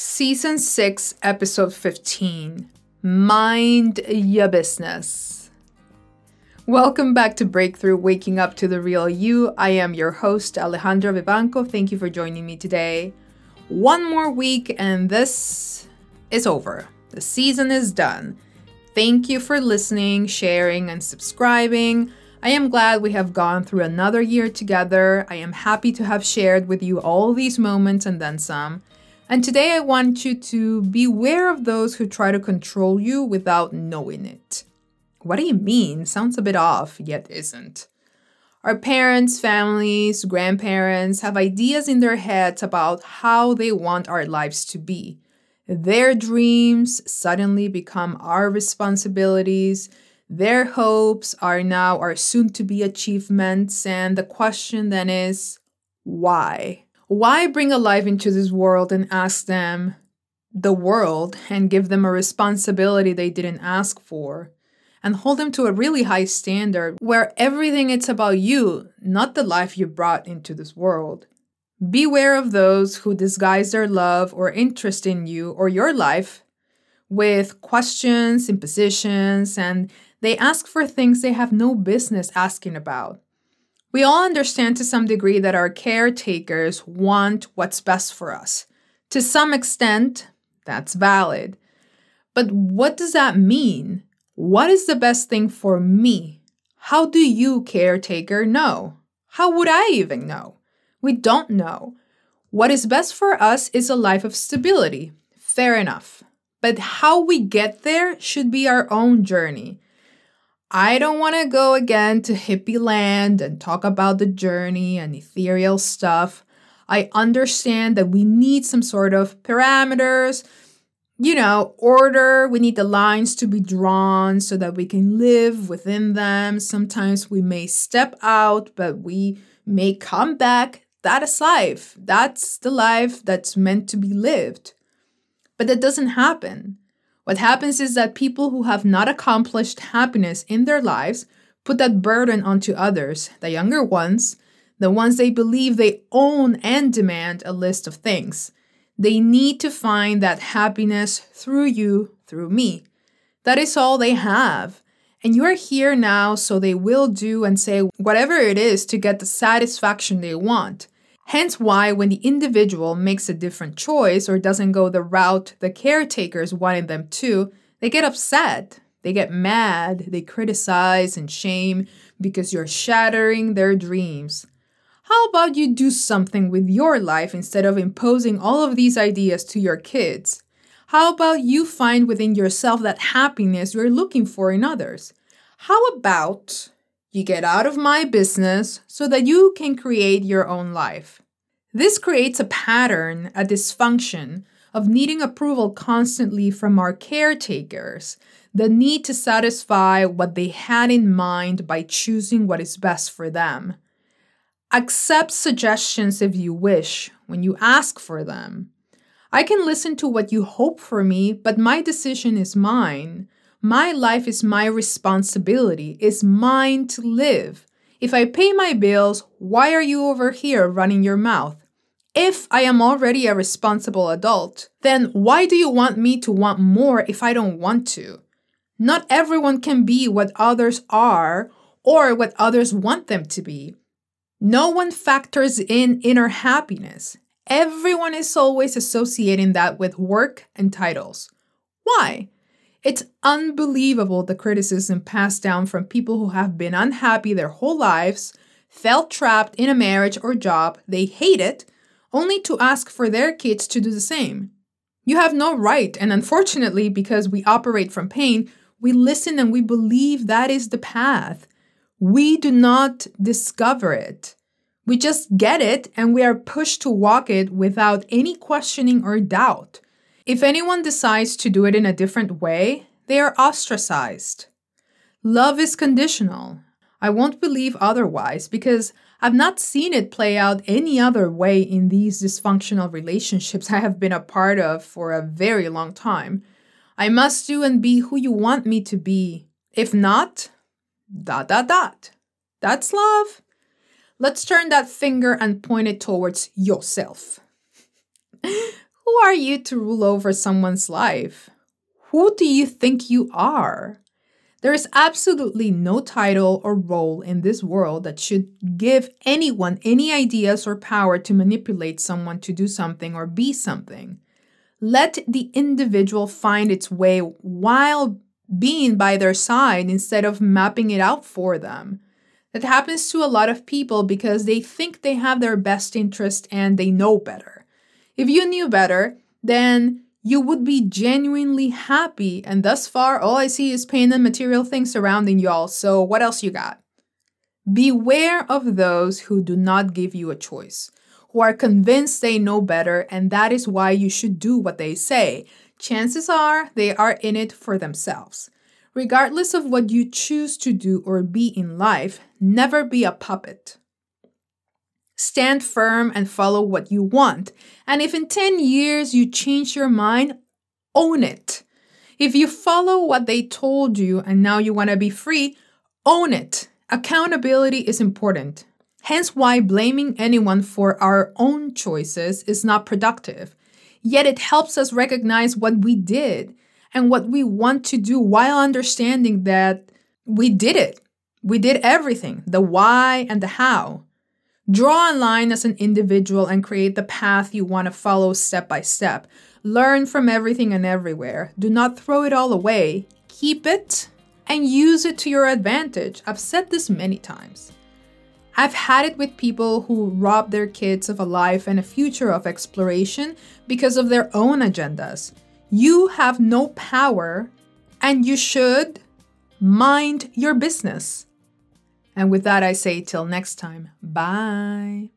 Season 6, Episode 15 Mind Your Business. Welcome back to Breakthrough Waking Up to the Real You. I am your host, Alejandra Vivanco. Thank you for joining me today. One more week, and this is over. The season is done. Thank you for listening, sharing, and subscribing. I am glad we have gone through another year together. I am happy to have shared with you all these moments and then some. And today I want you to beware of those who try to control you without knowing it. What do you mean? Sounds a bit off, yet isn't. Our parents, families, grandparents have ideas in their heads about how they want our lives to be. Their dreams suddenly become our responsibilities. Their hopes are now our soon to be achievements. And the question then is why? Why bring a life into this world and ask them the world and give them a responsibility they didn't ask for? And hold them to a really high standard where everything it's about you, not the life you brought into this world. Beware of those who disguise their love or interest in you or your life with questions, impositions, and they ask for things they have no business asking about. We all understand to some degree that our caretakers want what's best for us. To some extent, that's valid. But what does that mean? What is the best thing for me? How do you, caretaker, know? How would I even know? We don't know. What is best for us is a life of stability. Fair enough. But how we get there should be our own journey. I don't want to go again to hippie land and talk about the journey and ethereal stuff. I understand that we need some sort of parameters, you know, order. We need the lines to be drawn so that we can live within them. Sometimes we may step out, but we may come back. That is life. That's the life that's meant to be lived. But that doesn't happen. What happens is that people who have not accomplished happiness in their lives put that burden onto others, the younger ones, the ones they believe they own and demand a list of things. They need to find that happiness through you, through me. That is all they have. And you are here now, so they will do and say whatever it is to get the satisfaction they want. Hence, why when the individual makes a different choice or doesn't go the route the caretakers wanted them to, they get upset. They get mad, they criticize and shame because you're shattering their dreams. How about you do something with your life instead of imposing all of these ideas to your kids? How about you find within yourself that happiness you're looking for in others? How about you get out of my business so that you can create your own life. This creates a pattern, a dysfunction of needing approval constantly from our caretakers, the need to satisfy what they had in mind by choosing what is best for them. Accept suggestions if you wish when you ask for them. I can listen to what you hope for me, but my decision is mine. My life is my responsibility, it's mine to live. If I pay my bills, why are you over here running your mouth? If I am already a responsible adult, then why do you want me to want more if I don't want to? Not everyone can be what others are or what others want them to be. No one factors in inner happiness. Everyone is always associating that with work and titles. Why? It's unbelievable the criticism passed down from people who have been unhappy their whole lives, felt trapped in a marriage or job they hated, only to ask for their kids to do the same. You have no right, and unfortunately, because we operate from pain, we listen and we believe that is the path. We do not discover it. We just get it and we are pushed to walk it without any questioning or doubt. If anyone decides to do it in a different way, they are ostracized. Love is conditional. I won't believe otherwise because I've not seen it play out any other way in these dysfunctional relationships I have been a part of for a very long time. I must do and be who you want me to be. If not, dot dot dot. That's love. Let's turn that finger and point it towards yourself. Who are you to rule over someone's life? Who do you think you are? There is absolutely no title or role in this world that should give anyone any ideas or power to manipulate someone to do something or be something. Let the individual find its way while being by their side instead of mapping it out for them. That happens to a lot of people because they think they have their best interest and they know better. If you knew better, then you would be genuinely happy. And thus far, all I see is pain and material things surrounding y'all. So, what else you got? Beware of those who do not give you a choice, who are convinced they know better, and that is why you should do what they say. Chances are they are in it for themselves. Regardless of what you choose to do or be in life, never be a puppet. Stand firm and follow what you want. And if in 10 years you change your mind, own it. If you follow what they told you and now you want to be free, own it. Accountability is important. Hence, why blaming anyone for our own choices is not productive. Yet, it helps us recognize what we did and what we want to do while understanding that we did it. We did everything the why and the how. Draw a line as an individual and create the path you want to follow step by step. Learn from everything and everywhere. Do not throw it all away. Keep it and use it to your advantage. I've said this many times. I've had it with people who rob their kids of a life and a future of exploration because of their own agendas. You have no power and you should mind your business. And with that, I say till next time, bye.